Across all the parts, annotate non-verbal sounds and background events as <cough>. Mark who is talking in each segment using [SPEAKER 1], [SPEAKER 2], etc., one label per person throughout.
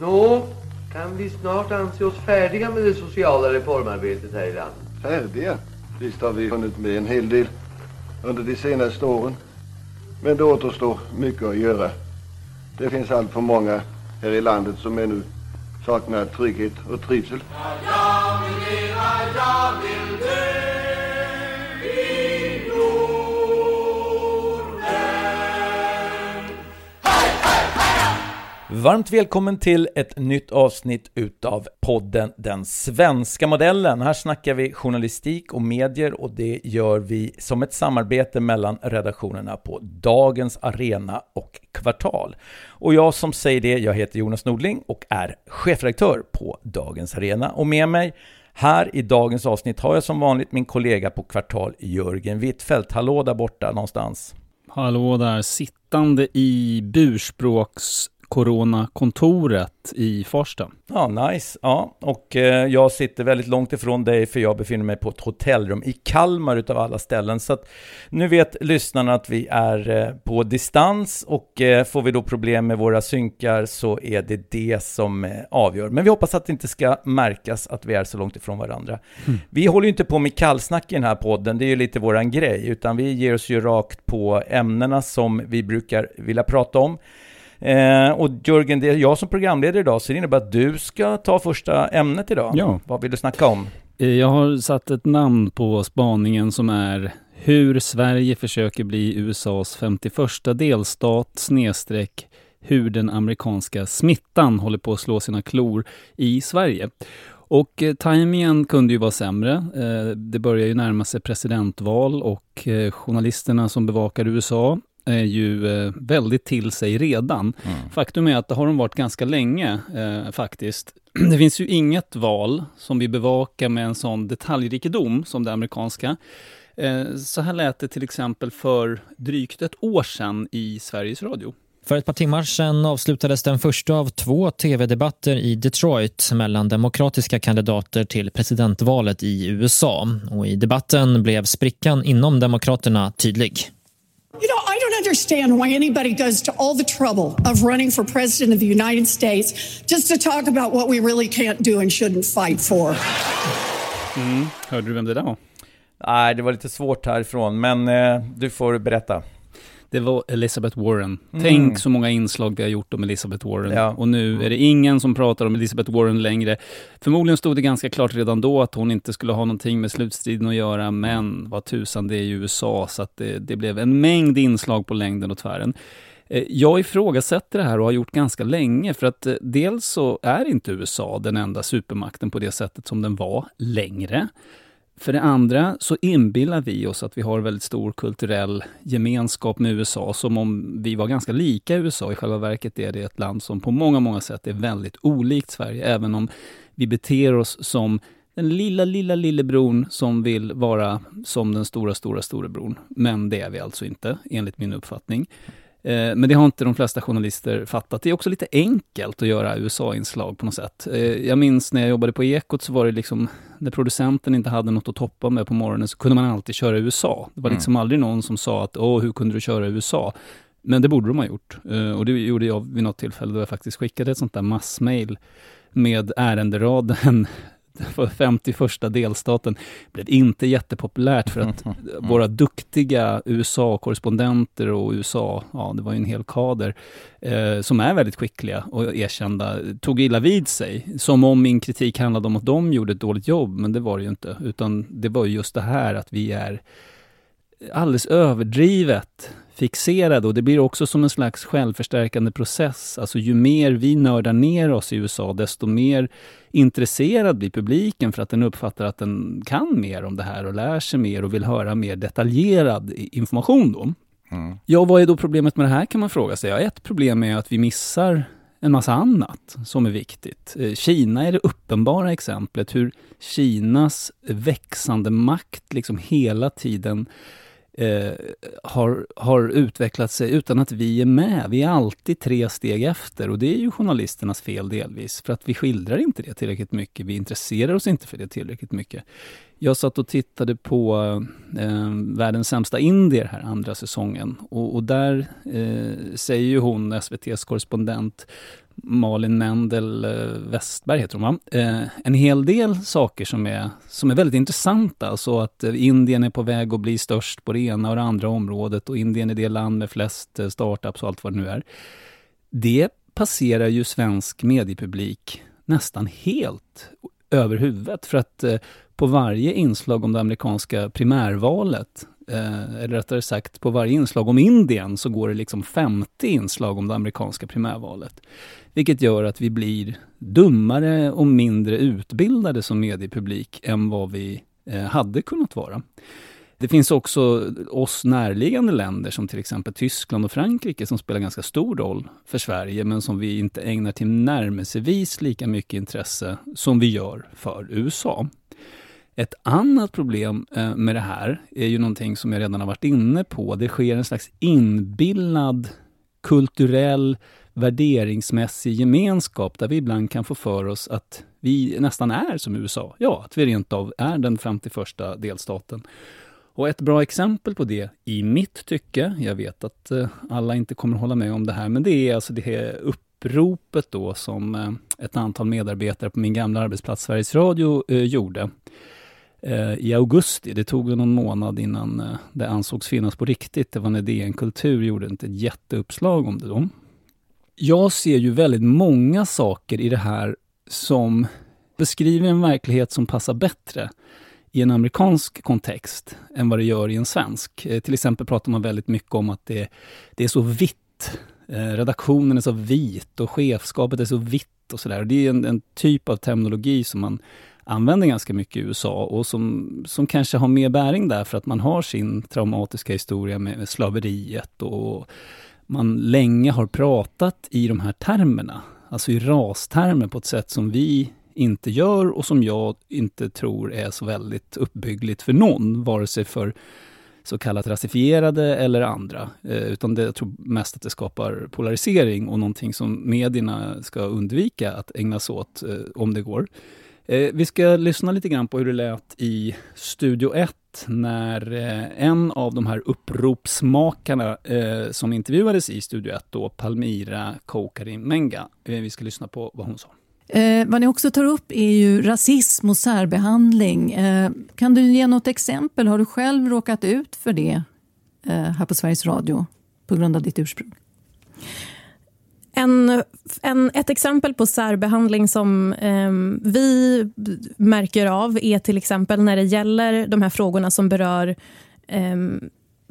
[SPEAKER 1] Nå, kan vi snart anse oss färdiga med det sociala reformarbetet här i landet?
[SPEAKER 2] Färdiga? Visst har vi hunnit med en hel del under de senaste åren. Men det återstår mycket att göra. Det finns allt för många här i landet som ännu saknar trygghet och trivsel.
[SPEAKER 3] Jag vill leva, jag vill
[SPEAKER 4] Varmt välkommen till ett nytt avsnitt utav podden Den svenska modellen. Här snackar vi journalistik och medier och det gör vi som ett samarbete mellan redaktionerna på Dagens Arena och Kvartal. Och jag som säger det, jag heter Jonas Nordling och är chefredaktör på Dagens Arena. Och med mig här i dagens avsnitt har jag som vanligt min kollega på Kvartal, Jörgen Wittfeldt. Hallå där borta någonstans.
[SPEAKER 5] Hallå där, sittande i burspråks Coronakontoret i Farsta.
[SPEAKER 4] Ja, nice. Ja, och eh, jag sitter väldigt långt ifrån dig för jag befinner mig på ett hotellrum i Kalmar utav alla ställen. Så att nu vet lyssnarna att vi är eh, på distans och eh, får vi då problem med våra synkar så är det det som eh, avgör. Men vi hoppas att det inte ska märkas att vi är så långt ifrån varandra. Mm. Vi håller ju inte på med kallsnack i den här podden, det är ju lite våran grej, utan vi ger oss ju rakt på ämnena som vi brukar vilja prata om. Eh, och Jörgen, det är jag som programledare idag, så det innebär att du ska ta första ämnet idag.
[SPEAKER 5] Ja.
[SPEAKER 4] Vad vill du snacka om?
[SPEAKER 5] Eh, jag har satt ett namn på spaningen som är hur Sverige försöker bli USAs 51 delstat snedstreck hur den amerikanska smittan håller på att slå sina klor i Sverige. Och eh, tajmingen kunde ju vara sämre. Eh, det börjar ju närma sig presidentval och eh, journalisterna som bevakar USA är ju eh, väldigt till sig redan. Mm. Faktum är att det har de varit ganska länge eh, faktiskt. <clears throat> Det finns ju inget val som vi bevakar med en sån detaljrikedom som det amerikanska. Eh, så här lät det till exempel för drygt ett år sedan i Sveriges Radio.
[SPEAKER 6] För ett par timmar sedan avslutades den första av två tv-debatter i Detroit mellan demokratiska kandidater till presidentvalet i USA. Och I debatten blev sprickan inom Demokraterna tydlig.
[SPEAKER 7] Understand why anybody goes to all the trouble of running for president of the United States just to talk about what we really can't do and shouldn't fight for.
[SPEAKER 5] Mm. Hörde du vem det där var?
[SPEAKER 4] Nej, det var lite svårt härifrån, men eh, du får berätta.
[SPEAKER 5] Det var Elizabeth Warren. Mm. Tänk så många inslag vi har gjort om Elizabeth Warren. Ja. Och nu är det ingen som pratar om Elizabeth Warren längre. Förmodligen stod det ganska klart redan då att hon inte skulle ha någonting med slutstriden att göra, men vad tusan, det är ju USA, så att det, det blev en mängd inslag på längden och tvären. Eh, jag ifrågasätter det här och har gjort ganska länge, för att eh, dels så är inte USA den enda supermakten på det sättet som den var längre. För det andra så inbillar vi oss att vi har väldigt stor kulturell gemenskap med USA, som om vi var ganska lika USA. I själva verket är det ett land som på många, många sätt är väldigt olikt Sverige, även om vi beter oss som den lilla, lilla lillebron som vill vara som den stora, stora storebron. Men det är vi alltså inte, enligt min uppfattning. Eh, men det har inte de flesta journalister fattat. Det är också lite enkelt att göra USA-inslag på något sätt. Eh, jag minns när jag jobbade på Ekot så var det liksom, när producenten inte hade något att toppa med på morgonen så kunde man alltid köra USA. Det var liksom mm. aldrig någon som sa att åh, hur kunde du köra USA? Men det borde de ha gjort. Eh, och det gjorde jag vid något tillfälle då jag faktiskt skickade ett sånt där massmail med ärenderaden för 51 delstaten blev inte jättepopulärt för att våra duktiga USA-korrespondenter och USA, ja det var ju en hel kader, eh, som är väldigt skickliga och erkända, tog illa vid sig. Som om min kritik handlade om att de gjorde ett dåligt jobb, men det var det ju inte. Utan det var just det här att vi är alldeles överdrivet fixerade och det blir också som en slags självförstärkande process. Alltså ju mer vi nördar ner oss i USA, desto mer intresserad blir publiken för att den uppfattar att den kan mer om det här och lär sig mer och vill höra mer detaljerad information då. Mm. Ja, vad är då problemet med det här kan man fråga sig. Ja, ett problem är att vi missar en massa annat som är viktigt. Eh, Kina är det uppenbara exemplet hur Kinas växande makt liksom hela tiden eh, har, har utvecklat sig utan att vi är med. Vi är alltid tre steg efter och det är ju journalisternas fel delvis, för att vi skildrar inte det tillräckligt mycket. Vi intresserar oss inte för det tillräckligt mycket. Jag satt och tittade på eh, Världens sämsta indier här andra säsongen och, och där eh, säger ju hon, SVTs korrespondent, Malin Mendel eh, Westberg heter hon va? Eh, en hel del saker som är, som är väldigt intressanta. Alltså att eh, Indien är på väg att bli störst på det ena och det andra området och Indien är det land med flest eh, startups och allt vad det nu är. Det passerar ju svensk mediepublik nästan helt över huvudet. För att på varje inslag om det amerikanska primärvalet eh, eller rättare sagt på varje inslag om Indien så går det liksom 50 inslag om det amerikanska primärvalet. Vilket gör att vi blir dummare och mindre utbildade som mediepublik än vad vi eh, hade kunnat vara. Det finns också oss närliggande länder som till exempel Tyskland och Frankrike som spelar ganska stor roll för Sverige men som vi inte ägnar till närmelsevis lika mycket intresse som vi gör för USA. Ett annat problem eh, med det här är ju någonting som jag redan har varit inne på. Det sker en slags inbillad kulturell värderingsmässig gemenskap där vi ibland kan få för oss att vi nästan är som USA. Ja, att vi rent av är den 51 delstaten. Och ett bra exempel på det, i mitt tycke, jag vet att eh, alla inte kommer hålla med om det här, men det är alltså det här uppropet då som eh, ett antal medarbetare på min gamla arbetsplats Sveriges Radio gjorde Eh, i augusti. Det tog någon månad innan eh, det ansågs finnas på riktigt. Det var när DN Kultur gjorde ett jätteuppslag om det då. Jag ser ju väldigt många saker i det här som beskriver en verklighet som passar bättre i en amerikansk kontext än vad det gör i en svensk. Eh, till exempel pratar man väldigt mycket om att det, det är så vitt. redaktionen är så vit och chefskapet är så vitt och sådär. Det är en, en typ av terminologi som man använder ganska mycket i USA och som, som kanske har mer bäring där för att man har sin traumatiska historia med, slaveriet och man länge har pratat i de här termerna, alltså i rastermer på ett sätt som vi inte gör och som jag inte tror är så väldigt uppbyggligt för någon, vare sig för så kallat rasifierade eller andra. Eh, utan det, jag tror mest att det skapar polarisering och någonting som medierna ska undvika att ägna sig åt, eh, om det går. Eh, vi ska lyssna lite grann på hur det lät i Studio 1 när eh, en av de här uppropsmakarna eh, som intervjuades i Studio 1, då, Palmira Koukari Menga. Eh, vi ska lyssna på vad hon sa.
[SPEAKER 8] Eh, vad ni också tar upp är ju rasism och särbehandling. Eh, kan du ge något exempel? Har du själv råkat ut för det eh, här på Sveriges Radio på grund av ditt ursprung?
[SPEAKER 9] En, en, ett exempel på särbehandling som eh, vi märker av är till exempel när det gäller de här frågorna som berör eh,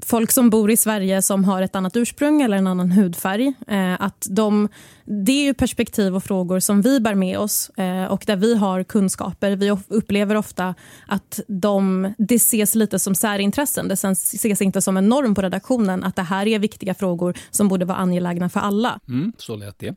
[SPEAKER 9] folk som bor i Sverige som har ett annat ursprung eller en annan hudfärg. Eh, att de, det är ju perspektiv och frågor som vi bär med oss eh, och där vi har kunskaper. Vi upplever ofta att de, det ses lite som särintressen. Det ses inte som en norm på redaktionen att det här är viktiga frågor som borde vara angelägna för alla.
[SPEAKER 5] Mm, så lät det.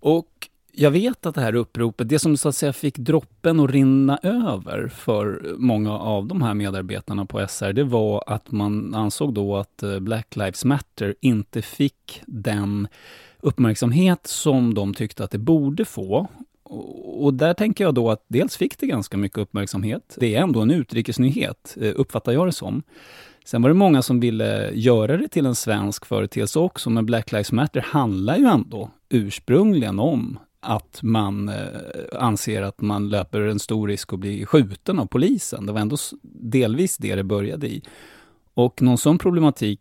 [SPEAKER 5] Och jag vet att det här uppropet, det som så att säga fick droppen att rinna över för många av de här medarbetarna på SR, det var att man ansåg då att eh, Black Lives Matter inte fick den uppmärksamhet som de tyckte att det borde få. Och där tänker jag då att dels fick det ganska mycket uppmärksamhet. Det är ändå en utrikesnyhet, eh, uppfattar jag det som. Sen var det många som ville göra det till en svensk företeelse också, men Black Lives Matter handlar ju ändå ursprungligen om att man eh, anser att man löper en stor risk att bli skjuten av polisen. Det var ändå delvis det det började i. Och någon sån problematik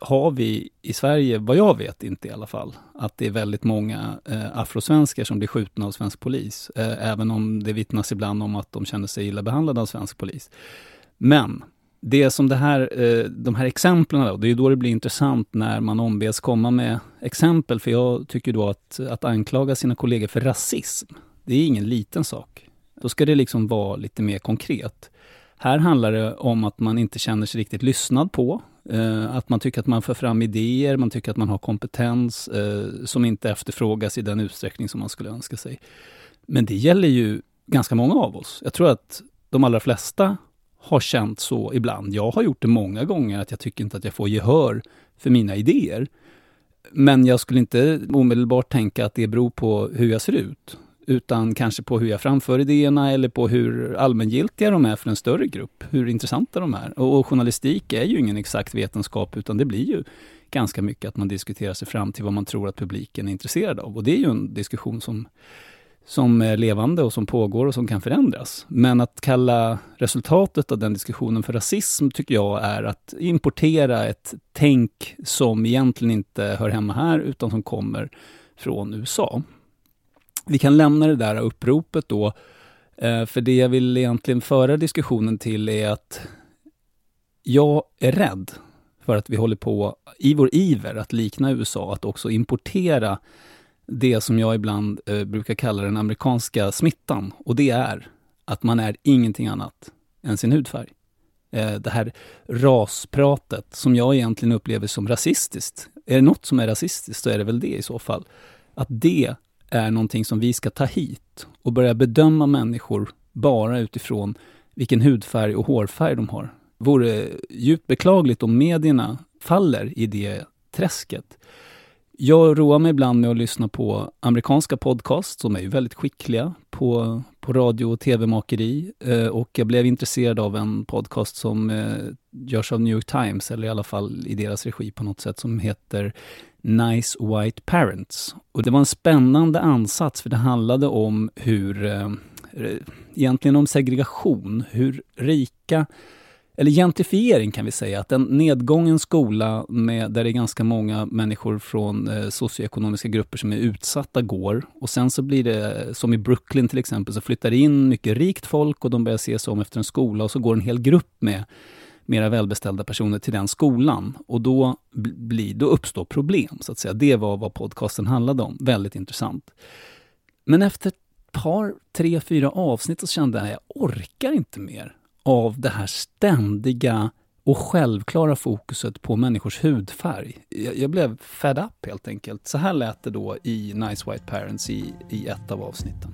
[SPEAKER 5] har vi i Sverige, vad jag vet inte i alla fall, att det är väldigt många eh, afrosvenskar som blir skjutna av svensk polis. Eh, även om det vittnas ibland om att de känner sig illa behandlade av svensk polis. Men det som det här, eh, de här exemplen, då, det är då det blir intressant när man ombeds komma med exempel. För jag tycker då att, att anklaga sina kollegor för rasism, det är ingen liten sak. Då ska det liksom vara lite mer konkret. Här handlar det om att man inte känner sig riktigt lyssnad på. Eh, att man tycker att man för fram idéer, man tycker att man har kompetens eh, som inte efterfrågas i den utsträckning som man skulle önska sig. Men det gäller ju ganska många av oss. Jag tror att de allra flesta har känt så ibland. Jag har gjort det många gånger, att jag tycker inte att jag får gehör för mina idéer. Men jag skulle inte omedelbart tänka att det beror på hur jag ser ut, utan kanske på hur jag framför idéerna eller på hur allmängiltiga de är för en större grupp, hur intressanta de är. Och, journalistik är ju ingen exakt vetenskap, utan det blir ju ganska mycket att man diskuterar sig fram till vad man tror att publiken är intresserad av. Och det är ju en diskussion som, som är levande och som pågår och som kan förändras. Men att kalla resultatet av den diskussionen för rasism tycker jag är att importera ett tänk som egentligen inte hör hemma här utan som kommer från USA. Vi kan lämna det där uppropet då, eh, för det jag vill egentligen föra diskussionen till är att jag är rädd för att vi håller på, i vår iver att likna USA, att också importera det som jag ibland eh, brukar kalla den amerikanska smittan. Och det är att man är ingenting annat än sin hudfärg. Eh, det här raspratet som jag egentligen upplever som rasistiskt. Är det något som är rasistiskt så är det väl det i så fall. Att det är någonting som vi ska ta hit och börja bedöma människor bara utifrån vilken hudfärg och hårfärg de har vore djupt beklagligt om medierna faller i det träsket. Jag roar mig ibland med att lyssna på amerikanska podcasts som är väldigt skickliga på, på radio och tv-makeri. Eh, och jag blev intresserad av en podcast som eh, görs av New York Times, eller i alla fall i deras regi på något sätt, som heter Nice White Parents. Och det var en spännande ansats, för det handlade om hur, eh, eh, egentligen om segregation, hur rika eller gentrifiering kan vi säga, att en nedgången skola med, där det är ganska många människor från eh, socioekonomiska grupper som är utsatta går och sen så blir det, som i Brooklyn till exempel, så flyttar det in mycket rikt folk och de börjar se sig om efter en skola och så går en hel grupp med mera välbeställda personer till den skolan och då, bli, då uppstår problem, så att säga. Det var vad podcasten handlade om. Väldigt intressant. Men efter ett par, tre, fyra avsnitt så kände jag att jag orkar inte mer av det här ständiga och självklara fokuset på människors hudfärg. Jag, jag, blev fed up helt enkelt. Så här lät det då i Nice White Parents i, i ett av avsnitten.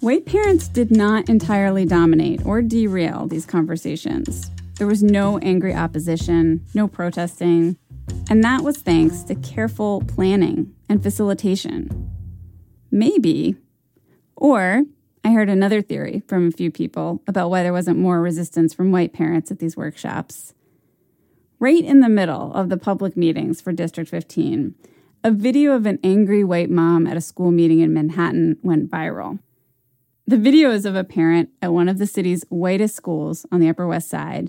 [SPEAKER 10] White parents did not entirely dominate or derail these conversations. There was no angry opposition, no protesting, and that was thanks to careful planning and facilitation. Maybe, or I heard another theory from a few people about why there wasn't more resistance from white parents at these workshops. Right in the middle of the public meetings for District 15, a video of an angry white mom at a school meeting in Manhattan went viral. The video is of a parent at one of the city's whitest schools on the Upper West Side,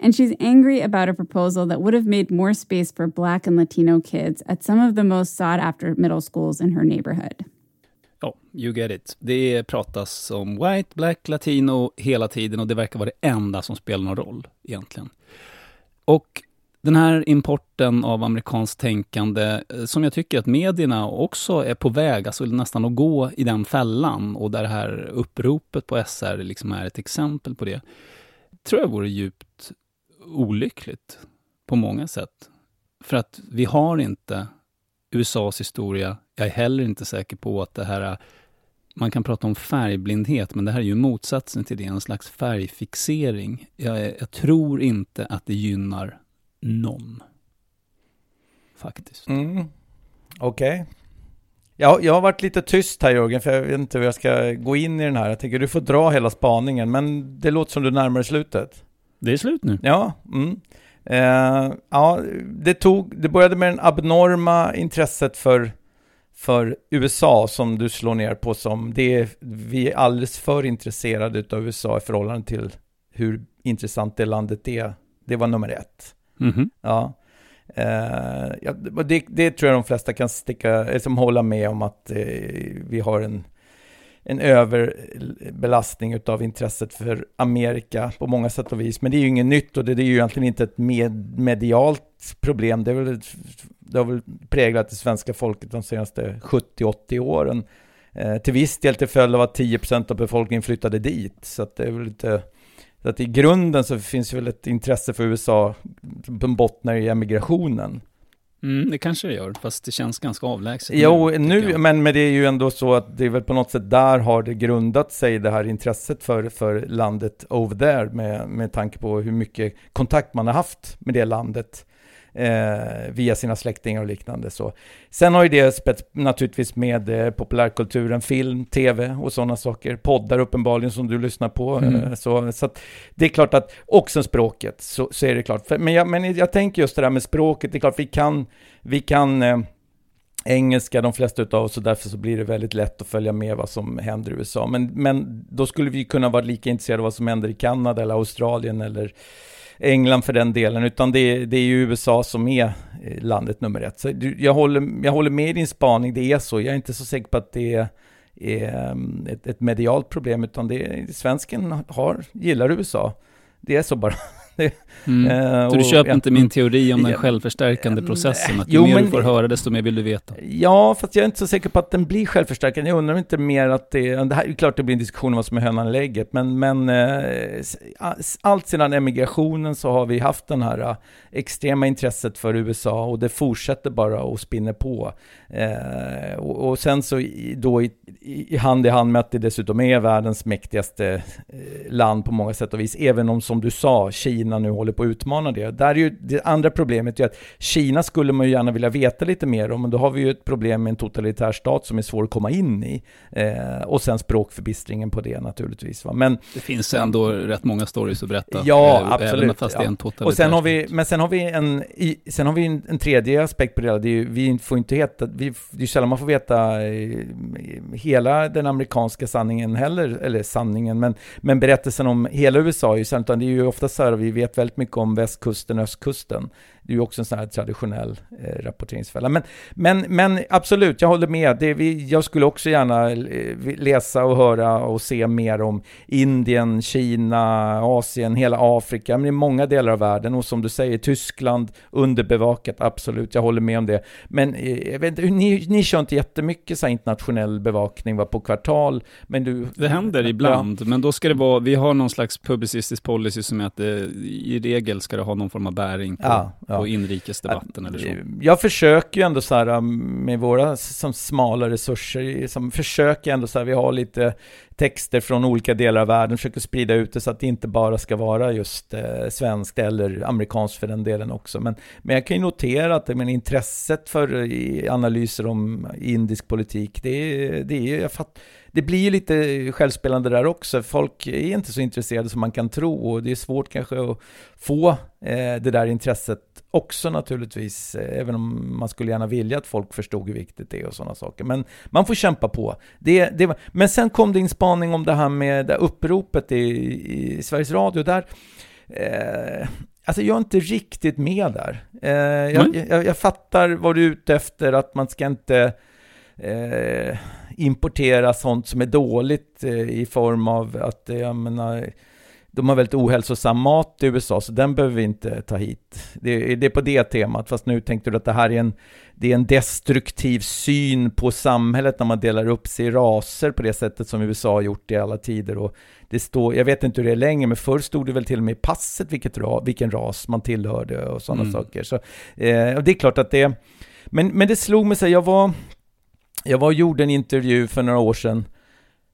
[SPEAKER 10] and she's angry about a proposal that would have made more space for Black and Latino kids at some of the most sought after middle schools in her neighborhood.
[SPEAKER 5] Ja, you get it. Det pratas om white, black, latino hela tiden och det verkar vara det enda som spelar någon roll egentligen. Och den här importen av amerikanskt tänkande, eh, som jag tycker att medierna också är på väg, alltså nästan att gå i den fällan och där det här uppropet på SR liksom är ett exempel på det, tror jag vore djupt olyckligt på många sätt. För att vi har inte USAs historia. Jag är heller inte säker på att det här... Man kan prata om färgblindhet, men det här är ju motsatsen till det, en slags färgfixering. Jag, jag tror inte att det gynnar någon. Faktiskt.
[SPEAKER 4] Mm. Okej. Okay. Jag, jag har varit lite tyst här Jörgen, för jag vet inte hur jag ska gå in i den här. Jag tänker du får dra hela spaningen, men det låter som du närmar dig slutet.
[SPEAKER 5] Det är slut nu.
[SPEAKER 4] Ja. Mm. Eh, ja, det, tog, det började med det abnorma intresset för, för USA som du slår ner på som det vi är alldeles för intresserade av USA i förhållande till hur intressant det landet är. Det var nummer ett.
[SPEAKER 5] Mm -hmm.
[SPEAKER 4] Ja. Eh, ja det, det, tror jag de flesta kan sticka, som hålla med om att eh, vi har en en överbelastning utav intresset för Amerika på många sätt och vis. Men det är ju inget nytt och det, är ju egentligen inte ett med, medialt problem. Det, är väl, det har väl präglat det svenska folket de senaste 70-80 åren. Eh, till viss del till följd av att 10% av befolkningen flyttade dit. Så att det är väl inte... Så att i grunden så finns det väl ett intresse för USA som bottnar i emigrationen.
[SPEAKER 5] Mm, det kanske det gör, fast det känns ganska avlägset.
[SPEAKER 4] Jo, nu, men, men det är ju ändå så att det är väl på något sätt där har det grundat sig, det här intresset för, för landet over there, med, med tanke på hur mycket kontakt man har haft med det landet. Eh, via sina släktingar och liknande. Så. Sen har ju det spets naturligtvis med eh, populärkulturen, film, tv och sådana saker. Poddar uppenbarligen som du lyssnar på. Mm. Eh, så, så det är klart att, också språket, så, så är det klart. För, men, jag, men jag tänker just det där med språket, det är klart vi kan, vi kan eh, engelska, de flesta av oss, och därför så blir det väldigt lätt att följa med vad som händer i USA. Men, men då skulle vi kunna vara lika intresserade av vad som händer i Kanada eller Australien eller England för den delen, utan det, det är ju USA som är eh, landet nummer ett. Så jag håller, jag håller med i din spaning, det är så. Jag är inte så säker på att det är, eh, ett, ett medialt problem, utan det, svensken har, gillar USA. Det är så bara.
[SPEAKER 5] Mm. Uh, så du köper inte min teori om den självförstärkande processen? Att ju jo, mer men, du får höra, desto mer vill du veta?
[SPEAKER 4] Ja, fast jag är inte så säker på att den blir självförstärkande. Jag undrar inte mer att det... Det här är klart det blir en diskussion om vad som är hönan eller ägget, men, men uh, allt sedan emigrationen så har vi haft den här extrema intresset för USA och det fortsätter bara att spinna på. Och, och, sen så då i, i, hand i hand med att det dessutom är världens mäktigaste land på många sätt och vis, även om som du sa, Kina Kina nu håller på att utmana det. Där är ju det andra problemet är att Kina skulle man ju gärna vilja veta lite mer om, men då har vi ju ett problem med en totalitär stat som är svår att komma in i. Eh, och sen språkförbistringen på det naturligtvis. Va? Men,
[SPEAKER 5] det finns ändå rätt många stories att berätta.
[SPEAKER 4] Ja, eh, absolut.
[SPEAKER 5] Fast ja. det är en totalitär
[SPEAKER 4] och sen har vi, Men sen har vi en, i, sen har vi en, en tredje aspekt på det hela. Det är ju, vi får inte heta, vi, det är sällan man får veta eh, hela den amerikanska sanningen heller, eller sanningen, men, men berättelsen om hela USA är ju sällan, utan det är ju ofta så här, vi vet väldigt mycket om västkusten och östkusten. Det är ju också en sån här traditionell eh, rapporteringsfälla. Men, men, men absolut, jag håller med. Det, vi, jag skulle också gärna eh, läsa och höra och se mer om Indien, Kina, Asien, hela Afrika. Men i många delar av världen och som du säger, Tyskland, underbevakat, absolut, jag håller med om det. Men eh, jag vet inte, ni, ni kör inte jättemycket så internationell bevakning va, på kvartal, men du...
[SPEAKER 5] Det händer ibland, ja. men då ska det vara, vi har någon slags publicistisk policy som är att det, i regel ska det ha någon form av bäring på, ja, ja på inrikesdebatten eller så?
[SPEAKER 4] Jag försöker ju ändå så här um, med våra som smala resurser, som försöker ändå så här, vi har lite texter från olika delar av världen, försöker sprida ut det så att det inte bara ska vara just eh, svenskt eller amerikanskt för den delen också. Men, men jag kan ju notera att men, intresset för eh, analyser om indisk politik, det, det är jag fatt, det blir ju lite självspelande där också. Folk är inte så intresserade som man kan tro och det är svårt kanske att få eh, det där intresset också naturligtvis, eh, även om man skulle gärna vilja att folk förstod hur viktigt det är och sådana saker. Men man får kämpa på. Det, det men sen kom en spaning om det här med det uppropet i, i Sveriges Radio. Där, eh, alltså jag är inte riktigt med där. Eh, jag, jag, jag, fattar vad du är ute efter, att man ska inte eh, importera sånt som är dåligt eh, i form av att, jag menar, de har väldigt ohälsosam mat i USA, så den behöver vi inte ta hit. Det, det är på det temat, fast nu tänkte du att det här är en, det är en destruktiv syn på samhället när man delar upp sig i raser på det sättet som USA har gjort i alla tider. Och det står, jag vet inte hur det är längre, men förr stod det väl till och med i passet vilket, vilken ras man tillhörde och sådana mm. saker. Så, eh, och det är klart att det... Men, men det slog mig så jag var, jag var och gjorde en intervju för några år sedan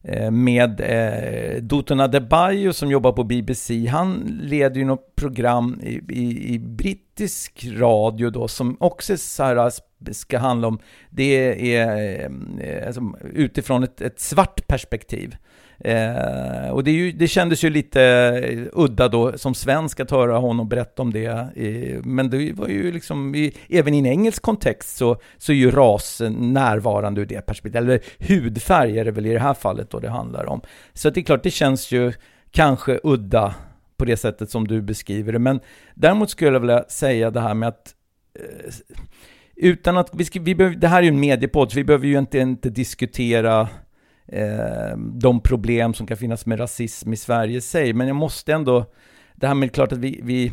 [SPEAKER 4] eh, med eh, Dutton Adebayo som jobbar på BBC. Han leder ju något program i, i, i brittisk radio då som också så här, ska handla om, det är eh, alltså, utifrån ett, ett svart perspektiv. Eh, och det, ju, det, kändes ju lite eh, udda då som svensk att höra honom berätta om det. Eh, men det var ju liksom, i, även i en engelsk kontext så, så är ju ras närvarande ur det perspektivet. Eller hudfärg är det väl i det här fallet då det handlar om. Så det är klart, det känns ju kanske udda på det sättet som du beskriver det. Men däremot skulle jag vilja säga det här med att eh, utan att, vi, ska, vi behöver, det här är ju en mediepodd, så vi behöver ju inte, inte diskutera eh, de problem som kan finnas med rasism i Sverige i sig. Men jag måste ändå, det här med klart att vi, vi,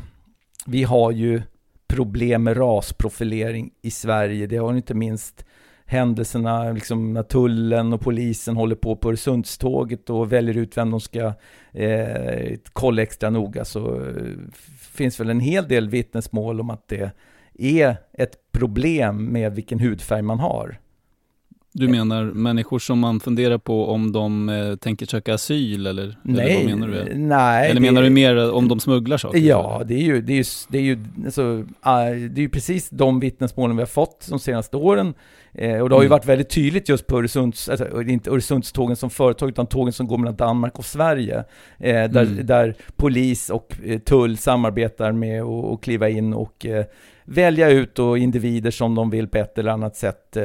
[SPEAKER 4] vi har ju problem med rasprofilering i Sverige. Det har inte minst händelserna liksom när tullen och polisen håller på på Öresundståget och väljer ut vem de ska eh, kolla extra noga så eh, finns väl en hel del vittnesmål om att det är ett problem med vilken hudfärg man har.
[SPEAKER 5] Du menar människor som man funderar på om de eh, tänker söka asyl eller,
[SPEAKER 4] nej,
[SPEAKER 5] eller vad menar du?
[SPEAKER 4] Nej,
[SPEAKER 5] eller menar det, du mer om de smugglar saker?
[SPEAKER 4] Ja, det är ju, det är ju, det är ju, alltså, det är ju precis de vittnesmålen vi har fått de senaste åren. Eh, och det har ju mm. varit väldigt tydligt just på Öresunds, alltså, inte Öresundstågen som företag, utan tågen som går mellan Danmark och Sverige. Eh, där, mm. där polis och eh, tull samarbetar med att kliva in och eh, välja ut då individer som de vill på ett eller annat sätt eh,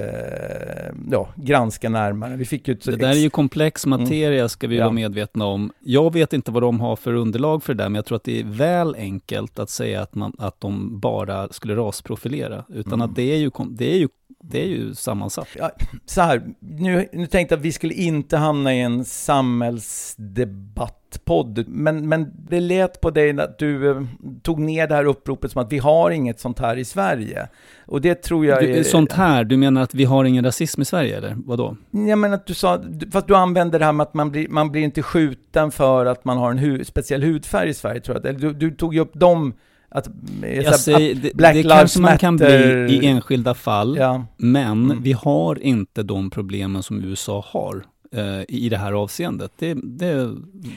[SPEAKER 4] ja, granska närmare. Vi fick
[SPEAKER 5] ut det där är ju komplex mm. materia, mm. ska vi ja. vara medvetna om. Jag vet inte vad de har för underlag för det där, men jag tror att det är väl enkelt att säga att, man, att de bara skulle rasprofilera, utan mm. att det är ju, det är ju det är ju sammansatt.
[SPEAKER 4] Ja, så här, nu, nu tänkte jag att vi skulle inte hamna i en samhällsdebattpodd, men, men det lät på dig att du eh, tog ner det här uppropet som att vi har inget sånt här i Sverige. Och det tror jag
[SPEAKER 5] du,
[SPEAKER 4] är...
[SPEAKER 5] Sånt här, du menar att vi har ingen rasism i Sverige, eller vadå?
[SPEAKER 4] Jag menar att du sa, för att du använder det här med att man blir, man blir inte skjuten för att man har en hu, speciell hudfärg i Sverige, tror jag. Eller du, du tog ju upp dem att,
[SPEAKER 5] eh, jag säger, att Black det, det kanske man kan bli i enskilda fall, ja. men mm. vi har inte de problemen som USA har i det här avseendet. Det, det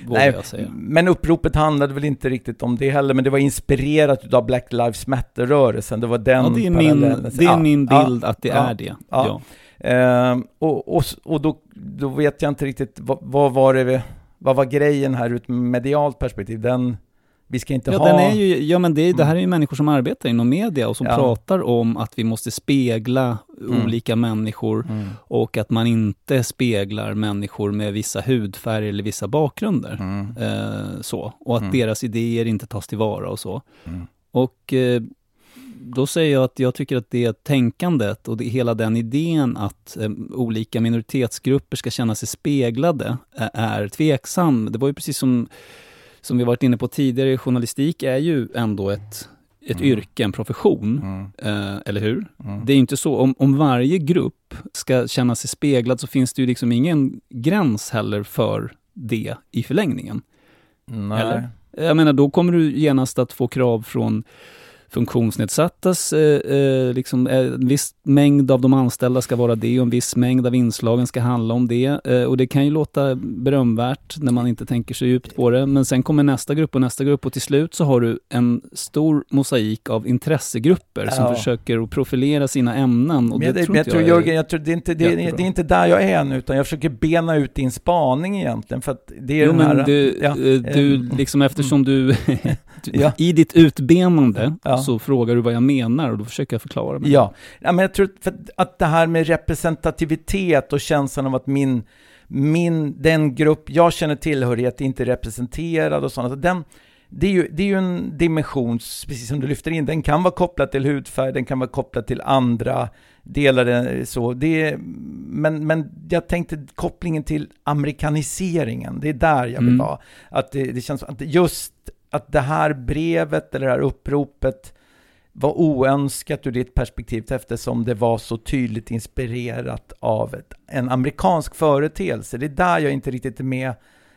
[SPEAKER 5] vågar Nej, jag säga.
[SPEAKER 4] Men uppropet handlade väl inte riktigt om det heller, men det var inspirerat av Black Lives Matter-rörelsen. Det var den
[SPEAKER 5] ja, det är min, det är ja, min bild att det är det. Ja.
[SPEAKER 4] Eh, och, och, och då, då vet jag inte riktigt, vad, vad var det, vad var grejen här ur ett medialt perspektiv? Den vi ska inte
[SPEAKER 5] ja,
[SPEAKER 4] ha...
[SPEAKER 5] Den är ju, ja, men det, det här är ju människor som arbetar inom media och som ja. pratar om att vi måste spegla mm. olika människor mm. och att man inte speglar människor med vissa hudfärger eller vissa bakgrunder. Mm. Eh, så. Och att mm. deras idéer inte tas tillvara och så. Mm. Och eh, då säger jag att jag tycker att det tänkandet och det, hela den idén att eh, olika minoritetsgrupper ska känna sig speglade är, är tveksam. Det var ju precis som som vi varit inne på tidigare, journalistik är ju ändå ett, ett mm. yrke, en profession. Mm. Eh, eller hur? Mm. Det är inte så, om, om varje grupp ska känna sig speglad så finns det ju liksom ingen gräns heller för det i förlängningen.
[SPEAKER 4] Nej. Eller?
[SPEAKER 5] Jag menar, då kommer du genast att få krav från funktionsnedsattas, eh, eh, liksom, eh, en viss mängd av de anställda ska vara det och en viss mängd av inslagen ska handla om det. Eh, och det kan ju låta berömvärt när man inte tänker så djupt på det. Men sen kommer nästa grupp och nästa grupp och till slut så har du en stor mosaik av intressegrupper ja. som försöker att profilera sina ämnen. Och
[SPEAKER 4] men det, tror jag, tror, Jörgen, jag tror det är, inte, det, det, är inte där jag är än, utan jag försöker bena ut din spaning egentligen. För att det är jo, den här,
[SPEAKER 5] du, ja, eh, du, liksom eftersom du, <laughs> ja. i ditt utbenande så frågar du vad jag menar och då försöker jag förklara. Mig.
[SPEAKER 4] Ja. ja, men jag tror att, att det här med representativitet och känslan av att min, min, den grupp jag känner tillhörighet är inte representerad och sånt. Den, det är, ju, det är ju en dimension, precis som du lyfter in, den kan vara kopplad till hudfärg, den kan vara kopplad till andra delar. Så. Det är, men, men jag tänkte kopplingen till amerikaniseringen, det är där jag vill mm. vara. Att det, det känns att just att det här brevet eller det här uppropet var oönskat ur ditt perspektiv eftersom det var så tydligt inspirerat av ett, en amerikansk företeelse. Det är där jag inte riktigt är med.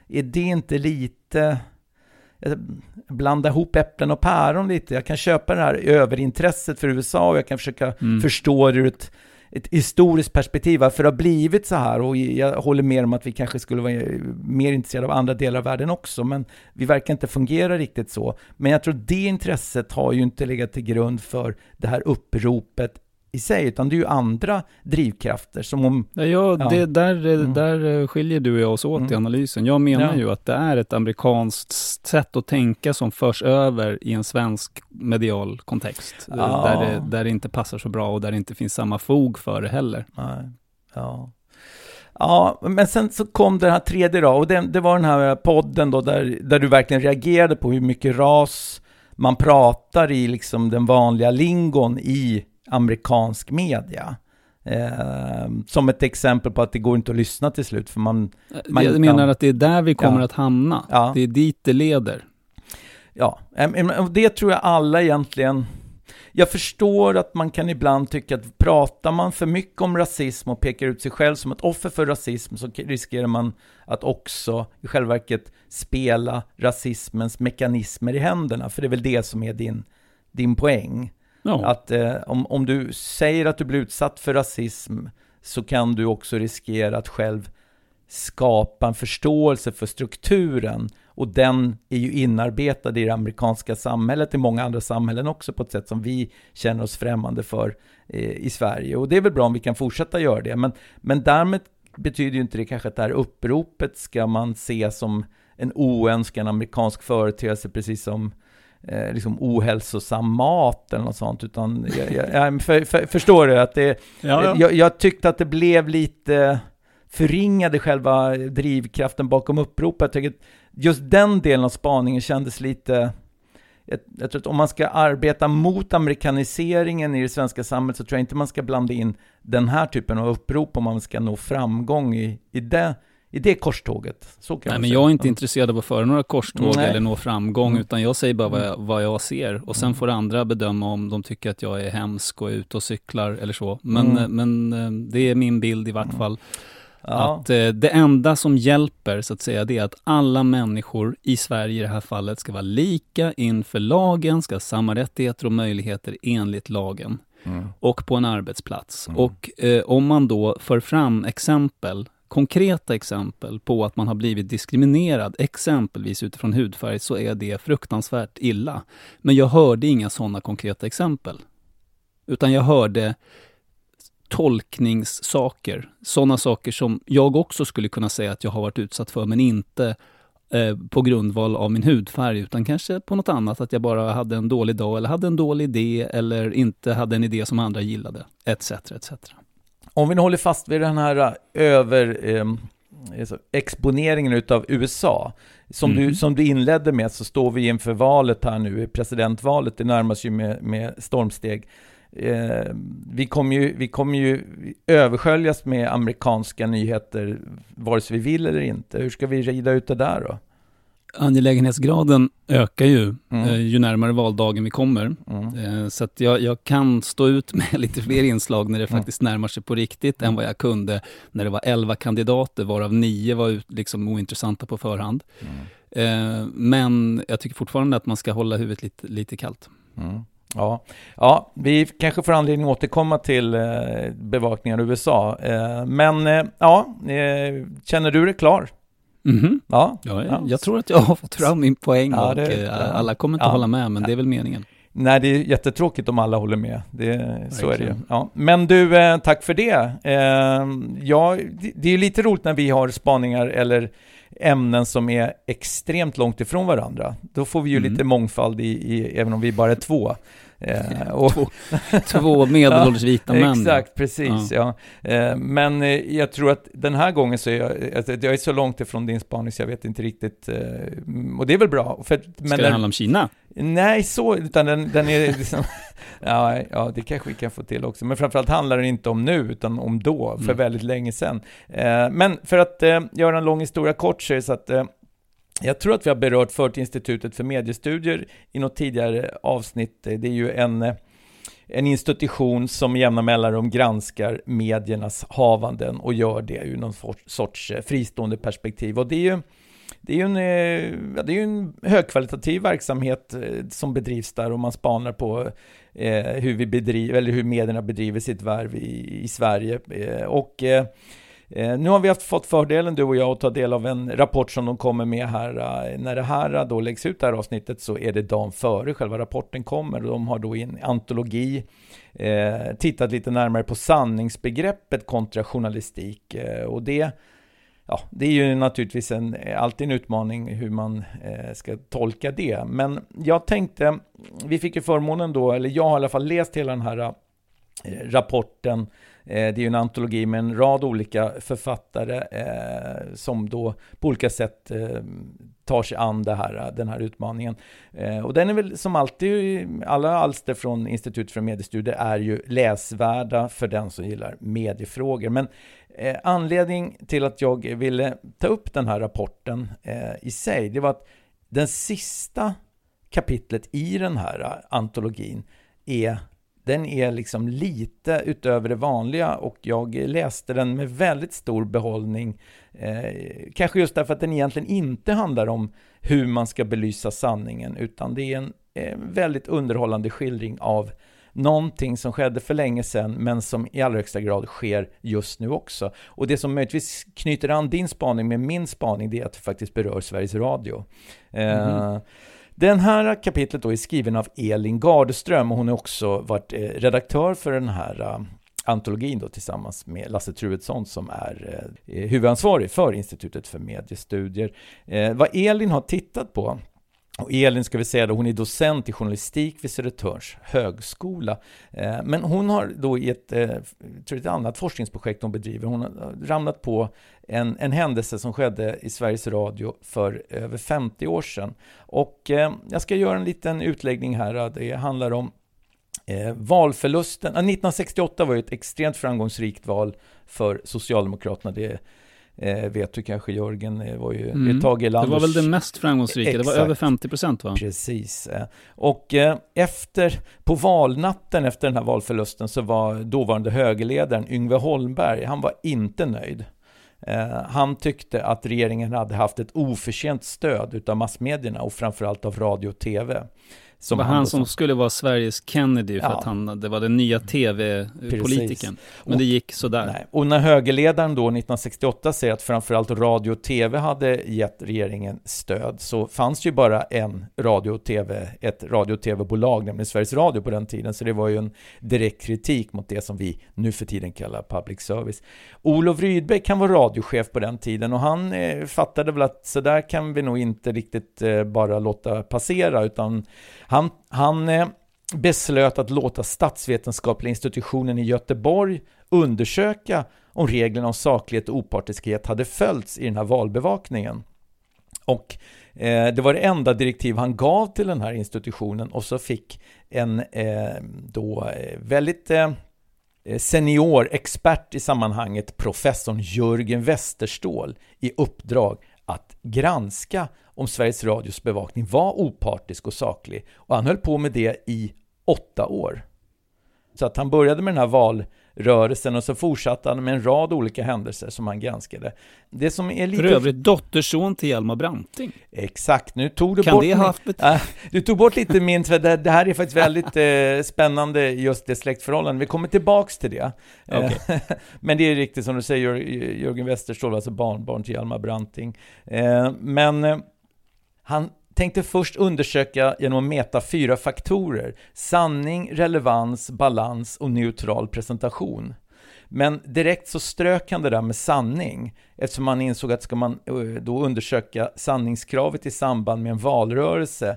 [SPEAKER 4] Är det inte lite blanda ihop äpplen och päron lite. Jag kan köpa det här överintresset för USA och jag kan försöka mm. förstå det ur ett ett historiskt perspektiv, varför det har blivit så här. Och jag håller med om att vi kanske skulle vara mer intresserade av andra delar av världen också, men vi verkar inte fungera riktigt så. Men jag tror det intresset har ju inte legat till grund för det här uppropet i sig, utan det är ju andra drivkrafter som om...
[SPEAKER 5] Ja, ja, Det, där, mm. där skiljer du och jag oss åt mm. i analysen. Jag menar ja. ju att det är ett amerikanskt sätt att tänka som förs över i en svensk medial kontext, ja. där, det, där det inte passar så bra och där det inte finns samma fog för det heller.
[SPEAKER 4] Nej. Ja. Ja, men sen så kom det här tredje då, och det, det var den här podden då, där, där du verkligen reagerade på hur mycket ras man pratar i liksom den vanliga lingon i amerikansk media. Eh, som ett exempel på att det går inte att lyssna till slut för man... man
[SPEAKER 5] jag menar att det är där vi kommer ja. att hamna. Ja. Det är dit det leder.
[SPEAKER 4] Ja, och det tror jag alla egentligen... Jag förstår att man kan ibland tycka att pratar man för mycket om rasism och pekar ut sig själv som ett offer för rasism så riskerar man att också i själva verket spela rasismens mekanismer i händerna. För det är väl det som är din, din poäng. Ja. Att eh, om, om du säger att du blir utsatt för rasism så kan du också riskera att själv skapa en förståelse för strukturen och den är ju inarbetad i det amerikanska samhället, i många andra samhällen också på ett sätt som vi känner oss främmande för eh, i Sverige. Och det är väl bra om vi kan fortsätta göra det, men, men därmed betyder ju inte det kanske att det här uppropet ska man se som en oönskan amerikansk företeelse, precis som eh, liksom ohälsosam mat eller något sånt, utan jag, jag, jag för, för, förstår du att det, ja, ja. Jag, jag tyckte att det blev lite förringade själva drivkraften bakom uppropet. Just den delen av spaningen kändes lite... Jag, jag, tror att om man ska arbeta mot amerikaniseringen i det svenska samhället så tror jag inte man ska blanda in den här typen av upprop om man ska nå framgång i, i det i det korståget. Så kan
[SPEAKER 5] Nej, men jag är inte intresserad av att föra några korståg Nej. eller nå framgång, mm. utan jag säger bara vad jag, vad jag ser. Och sen mm. får andra bedöma om de tycker att jag är hemsk och är ute och cyklar eller så. Men, mm. men eh, det är min bild i vart mm. fall. Ja. Att eh, det enda som hjälper, så att säga, det är att alla människor i Sverige i det här fallet ska vara lika inför lagen, ska ha samma rättigheter och möjligheter enligt lagen. Mm. Och på en arbetsplats. Mm. Och eh, om man då för fram exempel konkreta exempel på att man har blivit diskriminerad, exempelvis utifrån hudfärg, så är det fruktansvärt illa. Men jag hörde inga sådana konkreta exempel. Utan jag hörde tolkningssaker. Sådana saker som jag också skulle kunna säga att jag har varit utsatt för, men inte eh, på grundval av min hudfärg, utan kanske på något annat, att jag bara hade en dålig dag, eller hade en dålig idé, eller inte hade en idé som andra gillade, etc. etc.
[SPEAKER 4] Om vi nu håller fast vid den här eh, över... Eh, exponeringen utav USA. Som, mm. du, som du inledde med så står vi inför valet här nu, presidentvalet, det närmar sig med, med stormsteg. Eh, vi kommer ju, vi kommer ju översköljas med amerikanska nyheter, vare sig vi vill eller inte. Hur ska vi rida ut det där då?
[SPEAKER 5] Angelägenhetsgraden ökar ju mm. eh, ju närmare valdagen vi kommer. Mm. Eh, så att jag, jag, kan stå ut med <laughs> lite fler inslag när det mm. faktiskt närmar sig på riktigt än vad jag kunde när det var 11 kandidater, varav 9 var liksom ointressanta på förhand. Mm. Eh, men jag tycker fortfarande att man ska hålla huvudet lite, lite kallt.
[SPEAKER 4] Mm. Ja. ja, vi kanske får anledning att återkomma till eh, bevakningen av USA. Eh, men eh, ja, känner du dig klar?
[SPEAKER 5] Mm -hmm. ja, ja, ja, jag tror att jag har fått fram min poäng ja, och det, eh, alla kommer inte ja, hålla med, men det är väl meningen.
[SPEAKER 4] Nej, det är jättetråkigt om alla håller med. Det, så är det ju. Ja. Men du, eh, tack för det. ja, det är ju lite roligt när vi har spaningar eller ämnen som är extremt långt ifrån varandra. Då får vi ju mm. lite mångfald i, i, även om vi bara är två.
[SPEAKER 5] Eh, och, två, <laughs> två medelålders vita män.
[SPEAKER 4] Exakt, precis. Ja. ja. Eh, men eh, jag tror att den här gången så är jag, alltså, jag är så långt ifrån din spaning så jag vet inte riktigt. Eh, och det är väl bra.
[SPEAKER 5] För, men Ska det handla om Kina?
[SPEAKER 4] Nej, så, utan den, den är liksom, <laughs> ja, ja, det kanske vi kan få till också. Men framförallt handlar den inte om nu, utan om då, för mm. väldigt länge sedan. Eh, men för att eh, göra en lång historia kort så är det så att jag tror att vi har berört förut Institutet för mediestudier i något tidigare avsnitt. Det är ju en, en institution som jämna mellanrum granskar mediernas havanden och gör det ur någon sorts eh, fristående perspektiv. Och det är ju, det är ju en, eh, det är en högkvalitativ verksamhet eh, som bedrivs där och man spanar på eh, hur vi bedriver, eller hur medierna bedriver sitt värv i, i Sverige. Eh, och Eh, Eh, nu har vi haft, fått fördelen, du och jag, att ta del av en rapport som de kommer med här. Eh, när det här eh, då läggs ut, det här avsnittet, så är det dagen före själva rapporten kommer. De har då i en antologi eh, tittat lite närmare på sanningsbegreppet kontra journalistik. Eh, och det, ja, det är ju naturligtvis en, eh, alltid en utmaning hur man eh, ska tolka det. Men jag tänkte, vi fick ju förmånen då, eller jag har i alla fall läst hela den här rapporten Eh, Eh, det är ju en antologi med en rad olika författare eh, som då på olika sätt eh, tar sig an det här, den här utmaningen. Och den är väl som alltid, alla alster från Institutet för mediestudier är ju läsvärda för den som gillar mediefrågor. Men anledning till att jag ville ta upp den här rapporten i sig, det var att den sista kapitlet i den här antologin är den är liksom lite utöver det vanliga och jag läste den med väldigt stor behållning. Eh, kanske just därför att den egentligen inte handlar om hur man ska belysa sanningen, utan det är en eh, väldigt underhållande skildring av någonting som skedde för länge sedan men som i allra högsta grad sker just nu också. Och det som möjligtvis knyter an din spaning med min spaning det är att det faktiskt berör Sveriges Radio. Mm -hmm. Den här kapitlet då är skriven av Elin Gardeström och hon har också varit eh, redaktör för den här eh, antologin då tillsammans med Lasse Truedsson som är eh, eh, huvudansvarig för Institutet för mediestudier. Eh, vad Elin har tittat på och Elin ska vi säga då, hon är docent i journalistik vid Södertörns högskola. Eh, men hon har då i ett, eh, tror ett annat forskningsprojekt hon bedriver, hon har eh, ramlat på en, en händelse som skedde i Sveriges Radio för över 50 år sedan. Och jag ska göra en liten utläggning här, det handlar om valförlusten. 1968 var ju ett extremt framgångsrikt val för Socialdemokraterna. Det Eh, vet du kanske Jörgen, det var ju mm. Tage Erlanders...
[SPEAKER 5] Det var väl det mest framgångsrika, Exakt. det var över 50 procent va?
[SPEAKER 4] Precis. Eh. Och eh, efter, på valnatten efter den här valförlusten så var dåvarande högerledaren Yngve Holmberg, han var inte nöjd. Eh, han tyckte att regeringen hade haft ett oförtjänt stöd utav massmedierna och framförallt av radio och tv.
[SPEAKER 5] Som det var han, han som skulle vara Sveriges Kennedy för ja. att han, det var den nya tv-politikern. Men och, det gick sådär. Nej.
[SPEAKER 4] Och när högerledaren då 1968 säger att framförallt radio och tv hade gett regeringen stöd så fanns ju bara en radio och tv, ett radio och tv-bolag, nämligen Sveriges Radio på den tiden. Så det var ju en direkt kritik mot det som vi nu för tiden kallar public service. Olof Rydbeck, han var radiochef på den tiden och han eh, fattade väl att så där kan vi nog inte riktigt eh, bara låta passera utan han, han eh, beslöt att låta Statsvetenskapliga institutionen i Göteborg undersöka om reglerna om saklighet och opartiskhet hade följts i den här valbevakningen. Och eh, det var det enda direktiv han gav till den här institutionen och så fick en eh, då eh, väldigt eh, eh, senior expert i sammanhanget, professorn Jörgen Westerståhl, i uppdrag att granska om Sveriges Radios bevakning var opartisk och saklig. Och han höll på med det i åtta år. Så att han började med den här valrörelsen och så fortsatte han med en rad olika händelser som han granskade. Det som är lite...
[SPEAKER 5] För övrigt dotterson till Hjalmar Branting.
[SPEAKER 4] Exakt, nu tog du
[SPEAKER 5] kan
[SPEAKER 4] bort...
[SPEAKER 5] det ha haft
[SPEAKER 4] äh, Du tog bort lite min, det, det här är faktiskt väldigt eh, spännande, just det släktförhållandet. Vi kommer tillbaks till det. Okay. <laughs> men det är riktigt som du säger, Jörgen Westerståhl, alltså barnbarn till Hjalmar Branting. Eh, men eh, han tänkte först undersöka genom att mäta fyra faktorer. Sanning, relevans, balans och neutral presentation. Men direkt så strök han det där med sanning eftersom han insåg att ska man eh, då undersöka sanningskravet i samband med en valrörelse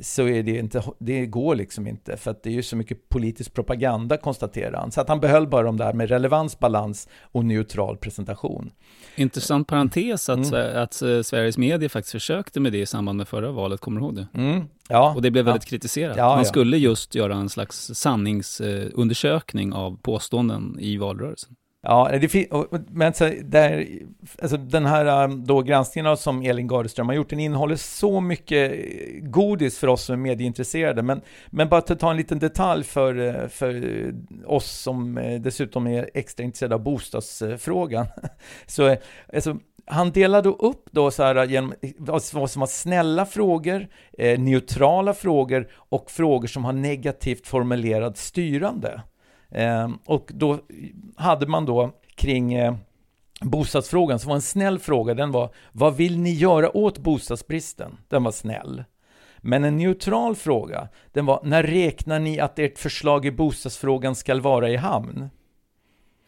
[SPEAKER 4] så är det inte, det går liksom inte för att det är ju så mycket politisk propaganda konstaterar han. Så att han behöll bara de där med relevans, balans och neutral presentation.
[SPEAKER 5] Intressant parentes att, mm. att eh, Sveriges medier faktiskt försökte med det i samband med förra valet, kommer du ihåg det?
[SPEAKER 4] Mm. Ja.
[SPEAKER 5] Och det blev väldigt ja. kritiserat. Ja, Man skulle just göra en slags sanningsundersökning av påståenden i valrörelsen.
[SPEAKER 4] Ja, det men så där, alltså den här um, då granskningen som Elin Gardeström har gjort, den innehåller så mycket eh, godis för oss som är medieintresserade. Men, men bara att ta en liten detalj för, eh, för oss som eh, dessutom är extra intresserade av bostadsfrågan. <laughs> Så alltså, han delade upp då så här genom vad som var snälla frågor, neutrala frågor och frågor som har negativt formulerad styrande. Eh, och då hade man då kring eh, bostadsfrågan, som var en snäll fråga, den var Vad vill ni göra åt bostadsbristen? Den var snäll. Men en neutral fråga, den var När räknar ni att ert förslag i bostadsfrågan ska vara i hamn?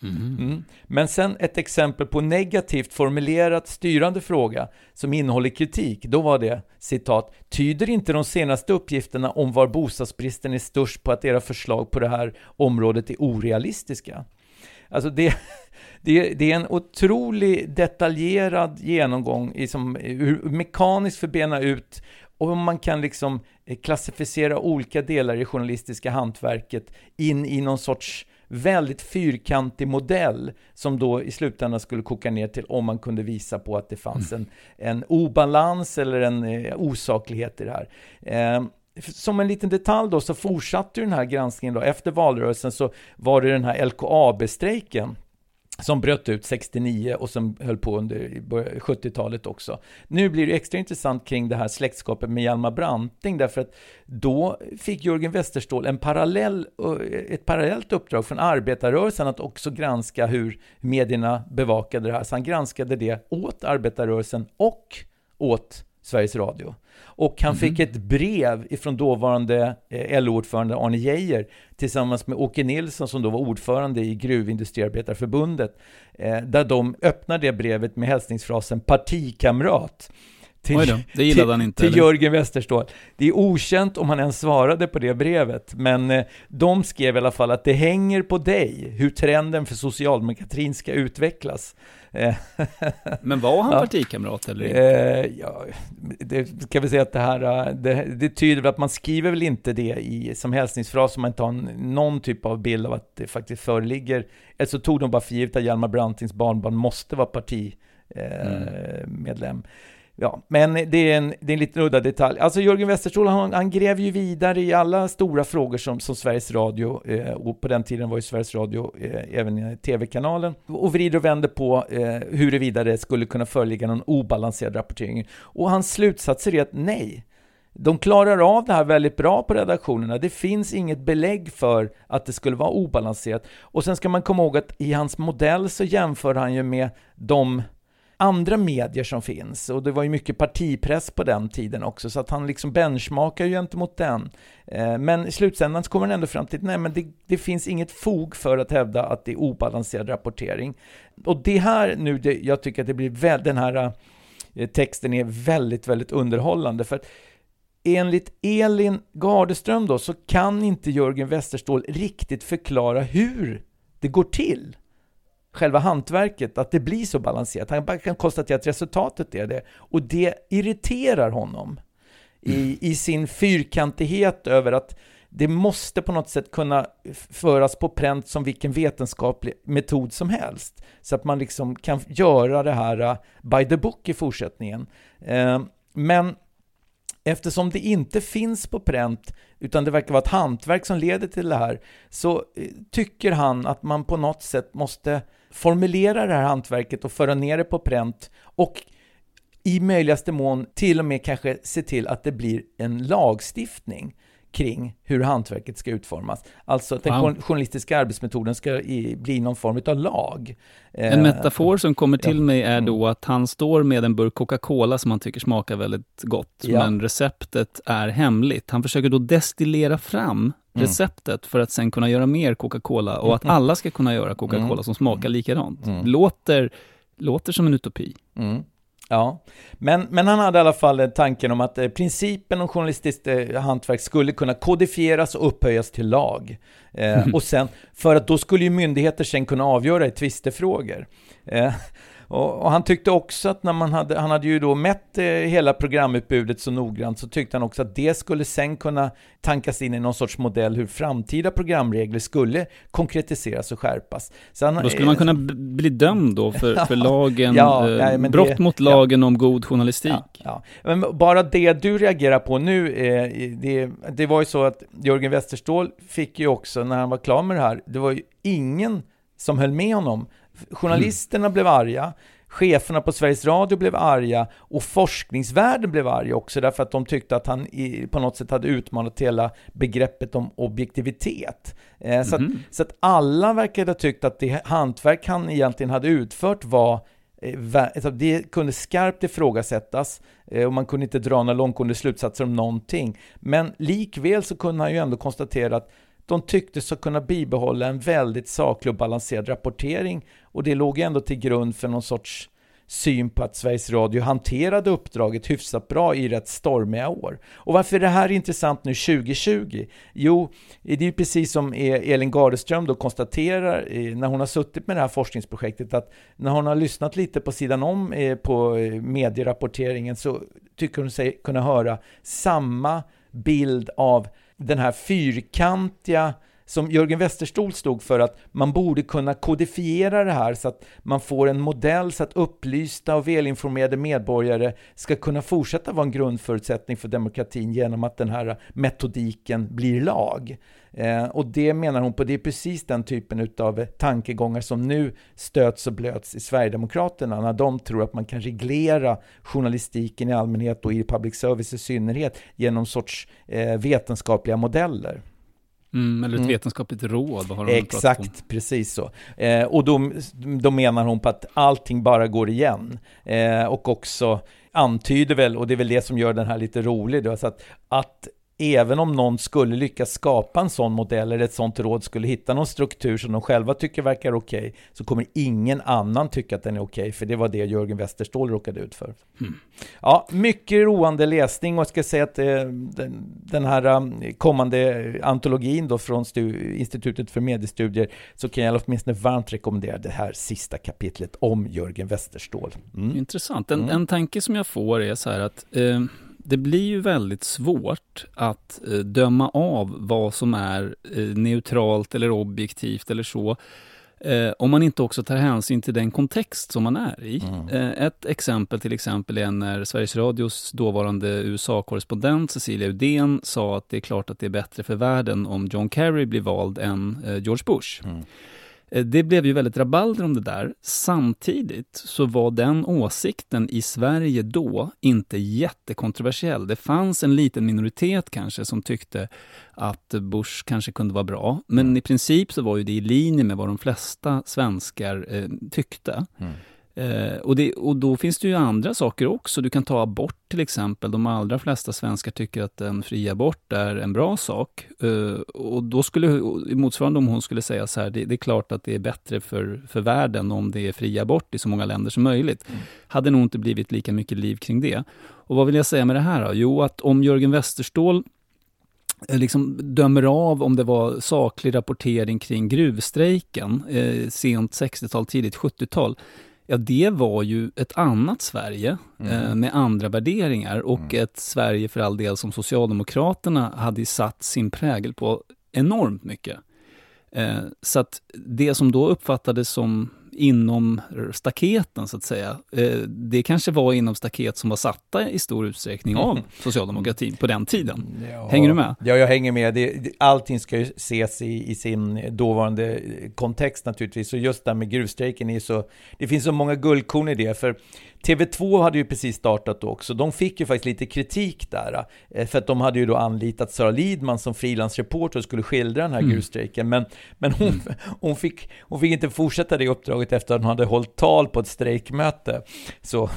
[SPEAKER 4] Mm. Mm. Men sen ett exempel på negativt formulerat styrande fråga som innehåller kritik, då var det citat Tyder inte de senaste uppgifterna om var bostadsbristen är störst på att era förslag på det här området är orealistiska? Alltså det, <laughs> det, det är en otrolig detaljerad genomgång i som, hur mekaniskt förbena ut och man kan liksom eh, klassificera olika delar i det journalistiska hantverket in i någon sorts väldigt fyrkantig modell som då i slutändan skulle koka ner till om man kunde visa på att det fanns en, en obalans eller en eh, osaklighet i det här. Eh, som en liten detalj då så fortsatte den här granskningen då. Efter valrörelsen så var det den här LKAB-strejken som bröt ut 69 och som höll på under 70-talet också. Nu blir det extra intressant kring det här släktskapet med Hjalmar Branting därför att då fick Jörgen Westerståhl en parallell, ett parallellt uppdrag från arbetarrörelsen att också granska hur medierna bevakade det här. Så han granskade det åt arbetarrörelsen och åt Sveriges Radio. Och han mm. fick ett brev ifrån dåvarande eh, LO-ordförande Arne Geijer tillsammans med Åke Nilsson som då var ordförande i Gruvindustriarbetarförbundet. Eh, där de öppnar det brevet med hälsningsfrasen partikamrat
[SPEAKER 5] till, Oj då, det gillade han inte.
[SPEAKER 4] Till eller? Jörgen Westerståhl. Det är okänt om han ens svarade på det brevet, men eh, de skrev i alla fall att det hänger på dig hur trenden för socialdemokratin ska utvecklas.
[SPEAKER 5] Eh, <laughs> men var han ja. partikamrat eller inte?
[SPEAKER 4] Eh, ja, det ska vi säga att det här, det, det tyder väl att man skriver väl inte det i, som hälsningsfras om man inte har någon typ av bild av att det faktiskt föreligger. Eller så tog de bara för givet att Hjalmar Brantings barnbarn måste vara partimedlem. Mm. Ja, men det är en, det är en liten udda detalj. Alltså Jörgen Westerståhl, han, han gräver ju vidare i alla stora frågor som, som Sveriges Radio, eh, och på den tiden var ju Sveriges Radio eh, även i tv-kanalen, och vrider och vänder på eh, huruvida det skulle kunna föreligga någon obalanserad rapportering. Och hans slutsatser är att nej, de klarar av det här väldigt bra på redaktionerna. Det finns inget belägg för att det skulle vara obalanserat. Och sen ska man komma ihåg att i hans modell så jämför han ju med de andra medier som finns. Och det var ju mycket partipress på den tiden också, så att han liksom benchmarkar ju gentemot den. Eh, men i slutändan så kommer han ändå fram till att nej, men det, det, finns inget fog för att hävda att det är obalanserad rapportering. Och det här nu, det, jag tycker att det blir väl, den här eh, texten är väldigt, väldigt underhållande. För att enligt Elin Gardeström då, så kan inte Jörgen Westerståhl riktigt förklara hur det går till själva hantverket, att det blir så balanserat. Han bara kan konstatera att resultatet är det. Och det irriterar honom i, i sin fyrkantighet över att det måste på något sätt kunna föras på pränt som vilken vetenskaplig metod som helst. Så att man liksom kan göra det här uh, by the book i fortsättningen. Ehm, men eftersom det inte finns på pränt, utan det verkar vara ett hantverk som leder till det här, så eh, tycker han att man på något sätt måste formulera det här hantverket och föra ner det på pränt och i möjligaste mån till och med kanske se till att det blir en lagstiftning kring hur hantverket ska utformas. Alltså att den wow. journalistiska arbetsmetoden ska i, bli någon form av lag.
[SPEAKER 5] En eh, metafor som kommer till ja. mig är då mm. att han står med en burk Coca-Cola som han tycker smakar väldigt gott, ja. men receptet är hemligt. Han försöker då destillera fram mm. receptet för att sen kunna göra mer Coca-Cola och att mm. alla ska kunna göra Coca-Cola mm. som smakar likadant. Mm. Låter, låter som en utopi.
[SPEAKER 4] Ja, men, men han hade i alla fall tanken om att eh, principen om journalistiskt eh, hantverk skulle kunna kodifieras och upphöjas till lag. Eh, <laughs> och sen, för att då skulle ju myndigheter sen kunna avgöra i tvistefrågor. Eh, och, och, han tyckte också att när man hade, han hade ju då mätt eh, hela programutbudet så noggrant, så tyckte han också att det skulle sen kunna tankas in i någon sorts modell hur framtida programregler skulle konkretiseras och skärpas.
[SPEAKER 5] Så han, då skulle man kunna bli dömd då för, <laughs> för lagen, ja, eh, ja, brott det, mot lagen ja. om god journalistik?
[SPEAKER 4] Ja, Men bara det du reagerar på nu, eh, det, det var ju så att Jörgen Westerståhl fick ju också, när han var klar med det här, det var ju ingen som höll med honom Journalisterna mm. blev arga, cheferna på Sveriges Radio blev arga och forskningsvärlden blev arga också därför att de tyckte att han i, på något sätt hade utmanat hela begreppet om objektivitet. Eh, mm. så, att, mhm. så, att, alla verkade ha tyckt att det hantverk han egentligen hade utfört var eh, alltså det kunde skarpt ifrågasättas eh, och man kunde inte dra några långtgående slutsatser om någonting. Men likväl så kunde han ju ändå konstatera att de tyckte sig kunna bibehålla en väldigt saklig och balanserad rapportering och det låg ändå till grund för någon sorts syn på att Sveriges Radio hanterade uppdraget hyfsat bra i rätt stormiga år. Och varför är det här intressant nu 2020? Jo, det är ju precis som e- Elin Gardeström då konstaterar eh, när hon har suttit med det här forskningsprojektet att när hon har lyssnat lite på sidan om eh, på eh, medierapporteringen så tycker hon sig kunna höra samma bild av den här fyrkantiga som Jörgen Westerstol stod för att man borde kunna kodifiera det här så att man får en modell så att upplysta och välinformerade medborgare ska kunna fortsätta vara en grundförutsättning för demokratin genom att den här metodiken blir lag. Eh, och det menar hon på, det är precis den typen av tankegångar som nu stöts och blöts i Sverigedemokraterna när de tror att man kan reglera journalistiken i allmänhet och i public service i synnerhet genom sorts eh, vetenskapliga modeller.
[SPEAKER 5] Mm, eller ett mm. vetenskapligt råd. Har
[SPEAKER 4] Exakt, precis så. Eh, och då, då menar hon på att allting bara går igen. Eh, och också antyder väl, och det är väl det som gör den här lite rolig, då, så att, att även om någon skulle lyckas skapa en sån modell eller ett sånt råd skulle hitta någon struktur som de själva tycker verkar okej, okay, så kommer ingen annan tycka att den är okej, okay, för det var det Jörgen Westerståhl råkade ut för. Mm. Ja, mycket roande läsning och jag ska säga att eh, den, här um, kommande antologin då från Institutet för mediestudier så kan jag åtminstone varmt rekommendera det här sista kapitlet om Jörgen Westerståhl.
[SPEAKER 5] Mm. Intressant. En, mm. en tanke som jag får är så här att eh, det blir ju väldigt svårt att eh, döma av vad som är eh, neutralt eller objektivt eller så. Eh, om man inte också tar hänsyn till den kontext som man är i. Mm. Eh, ett exempel till exempel är när Sveriges Radios dåvarande USA-korrespondent Cecilia Udén sa att det är klart att det är bättre för världen om John Kerry blir vald än eh, George Bush. Mm. Eh, det blev ju väldigt rabalder om det där. Samtidigt så var den åsikten i Sverige då inte jättekontroversiell. Det fanns en liten minoritet kanske som tyckte att Bush kanske kunde vara bra. Men mm. i princip så var ju det i linje med vad de flesta svenskar eh, tyckte. Mm. Eh, och, det, och då finns det ju andra saker också. Du kan ta abort till exempel. De allra flesta svenskar tycker att en fri abort är en bra sak. Eh, och då skulle, motsvarande om hon skulle säga så här, det, det, är klart att det är bättre för, för världen om det är fri abort i så många länder som möjligt. Mm. Hade nog inte blivit lika mycket liv kring det. Och vad vill jag säga med det här då? Jo, att om Jörgen Westerståhl eh, liksom dömer av om det var saklig rapportering kring gruvstrejken eh, sent 60-tal, tidigt 70-tal Ja, det var ju ett annat Sverige mm. eh, med andra värderingar och mm. ett Sverige för all del som Socialdemokraterna hade satt sin prägel på enormt mycket. Eh, så att det som då uppfattades som inom staketen så att säga. Eh, det kanske var inom staket som var satta i stor utsträckning av <laughs> socialdemokratin på den tiden. Ja, hänger du med?
[SPEAKER 4] Ja, jag hänger med. Det, allting ska ju ses i, i, sin dåvarande kontext naturligtvis. Och just det här med gruvstrejken är så, det finns så många guldkorn i det. För TV2 hade ju precis startat då också. De fick ju faktiskt lite kritik där. Eh, för att de hade ju då anlitat Sara Lidman som frilansreporter och skulle skildra den här mm. gruvstrejken. Men, men hon, mm. <laughs> hon, fick, hon fick inte fortsätta det uppdraget efter att hon hade hållit tal på ett strejkmöte. Så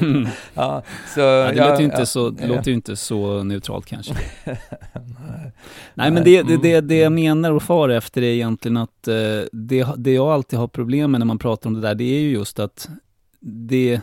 [SPEAKER 5] Mm. <laughs> ja, så, ja, det ja, låter ju inte, så, det låter inte så neutralt kanske. <laughs> Nej, Nej, men det, det, det, det jag menar och far efter är egentligen att eh, det, det jag alltid har problem med när man pratar om det där, det är ju just att det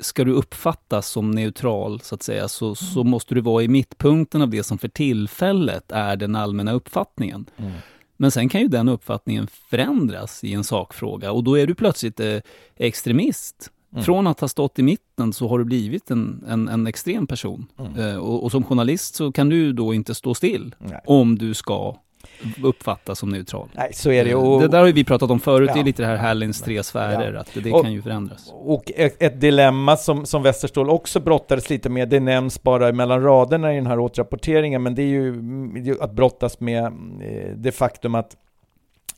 [SPEAKER 5] ska du uppfattas som neutral, så att säga, så, så mm. måste du vara i mittpunkten av det som för tillfället är den allmänna uppfattningen. Mm. Men sen kan ju den uppfattningen förändras i en sakfråga och då är du plötsligt eh, extremist. Mm. Från att ha stått i mitten så har du blivit en, en, en extrem person. Mm. Eh, och, och, som journalist så kan du då inte stå still Nej. om du ska uppfattas som neutral.
[SPEAKER 4] Nej, så är det.
[SPEAKER 5] Eh, och, det där har vi pratat om förut, ja. det är lite det här Hallins tre sfärer, ja. att det, det och, kan ju förändras.
[SPEAKER 4] Och ett, ett, dilemma som, som Westerståhl också brottades lite med, det nämns bara mellan raderna i den här återrapporteringen, men det är ju att brottas med eh, det faktum att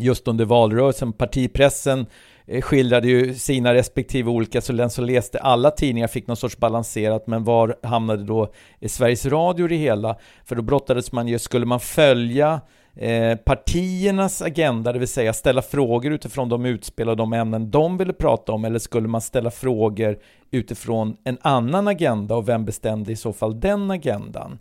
[SPEAKER 4] just under valrörelsen, partipressen eh, skildrade ju sina respektive olika, så den som läste alla tidningar fick någon sorts balanserat, men var hamnade då Sveriges Radio i det hela? För då brottades man ju, skulle man följa Eh, partiernas agenda, det vill säga ställa frågor utifrån de utspel och de ämnen de ville prata om, eller skulle man ställa frågor utifrån en annan agenda och vem bestämde i så fall den agendan?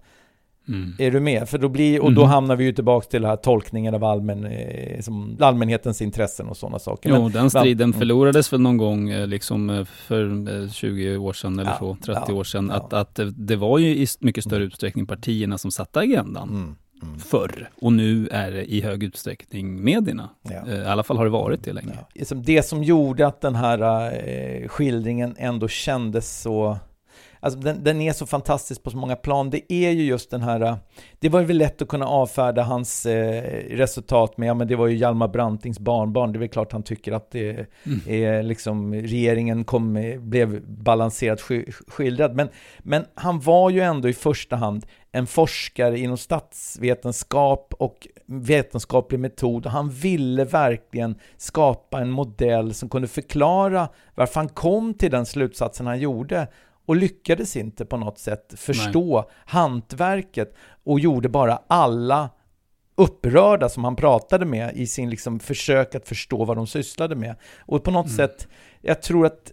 [SPEAKER 4] Mm. Är du med? För då blir, och då mm. hamnar vi ju tillbaka till den här tolkningen av allmän, eh, som, allmänhetens intressen och sådana saker.
[SPEAKER 5] Jo, Men, den striden mm. förlorades väl någon gång eh, liksom för 20 år sedan eller ja, så, 30 ja, år sedan. Ja. Att, att det var ju i mycket större utsträckning partierna som satte agendan. Mm mm. förr. Och nu är det i hög utsträckning medierna. Ja. Eh, I alla fall har det varit det länge.
[SPEAKER 4] Ja. Det som gjorde att den här eh, skildringen ändå kändes så alltså den, den, är så fantastisk på så många plan. Det är ju just den här, det var ju väl lätt att kunna avfärda hans eh, resultat med, ja men det var ju Hjalmar Brantings barnbarn, det är väl klart han tycker att det mm. är liksom, regeringen kom, blev balanserat skildrad. Men, men han var ju ändå i första hand en forskare inom statsvetenskap och vetenskaplig metod och han ville verkligen skapa en modell som kunde förklara varför han kom till den slutsatsen han gjorde och lyckades inte på något sätt förstå Nej. hantverket och gjorde bara alla upprörda som han pratade med i sin liksom försök att förstå vad de sysslade med. Och på något mm. sätt, jag tror att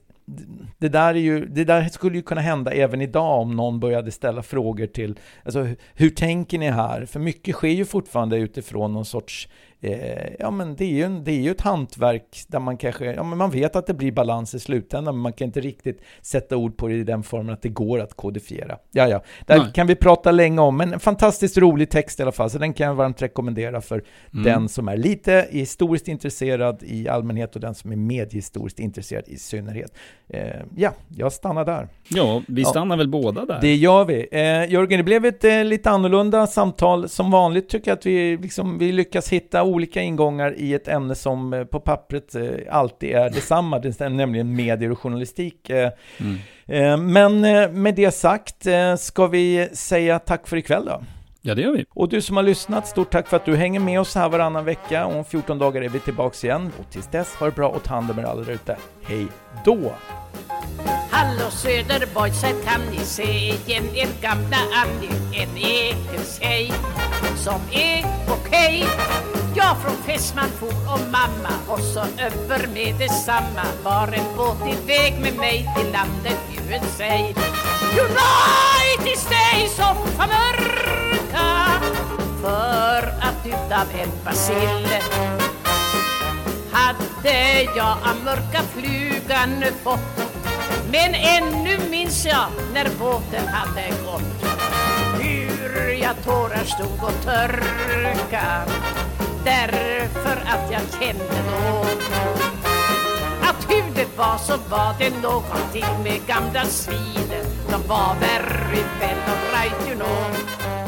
[SPEAKER 4] det där, är ju, det där skulle ju kunna hända även idag om någon började ställa frågor till, alltså hur tänker ni här? För mycket sker ju fortfarande utifrån någon sorts eh, ja men det är, ju en, det är ju ett hantverk där man kanske, ja men man vet att det blir balans i slutändan, men man kan inte riktigt sätta ord på det i den formen att det går att kodifiera. Ja, ja, där Nej. kan vi prata länge om, men en fantastiskt rolig text i alla fall, så den kan jag varmt rekommendera för mm. den som är lite historiskt intresserad i allmänhet och den som är medhistoriskt intresserad i synnerhet. Eh, ja, jag stannar där.
[SPEAKER 5] Ja, vi stannar ja. väl båda där?
[SPEAKER 4] Det gör vi. Eh, Jörgen, det blev ett eh, lite annorlunda samtal. Som vanligt tycker jag att vi, liksom, vi lyckas hitta olika ingångar i ett ämne som eh, på pappret eh, alltid är detsamma, nämligen medier och journalistik. Eh, mm. Men med det sagt, ska vi säga tack för ikväll då?
[SPEAKER 5] Ja, det gör vi.
[SPEAKER 4] Och du som har lyssnat, stort tack för att du hänger med oss här varannan vecka. Om 14 dagar är vi tillbaka igen. Och tills dess, ha det bra och ta hand om er alla där ute. Hej då! Hallå Söderborg, så kan ni se igen er gamla Annie, en egen tjej som är okej. Okay. Jag från Fässman for och mamma och så över med detsamma var en båt iväg med mig till landet USA. United States of America för att utav en bacill hade jag av mörka flugan fått men ännu minns jag när båten hade gått. Hur jag tårar stod och törka därför att jag kände då. Att hur det var så var det någonting med gamla sviden de var very well right you know.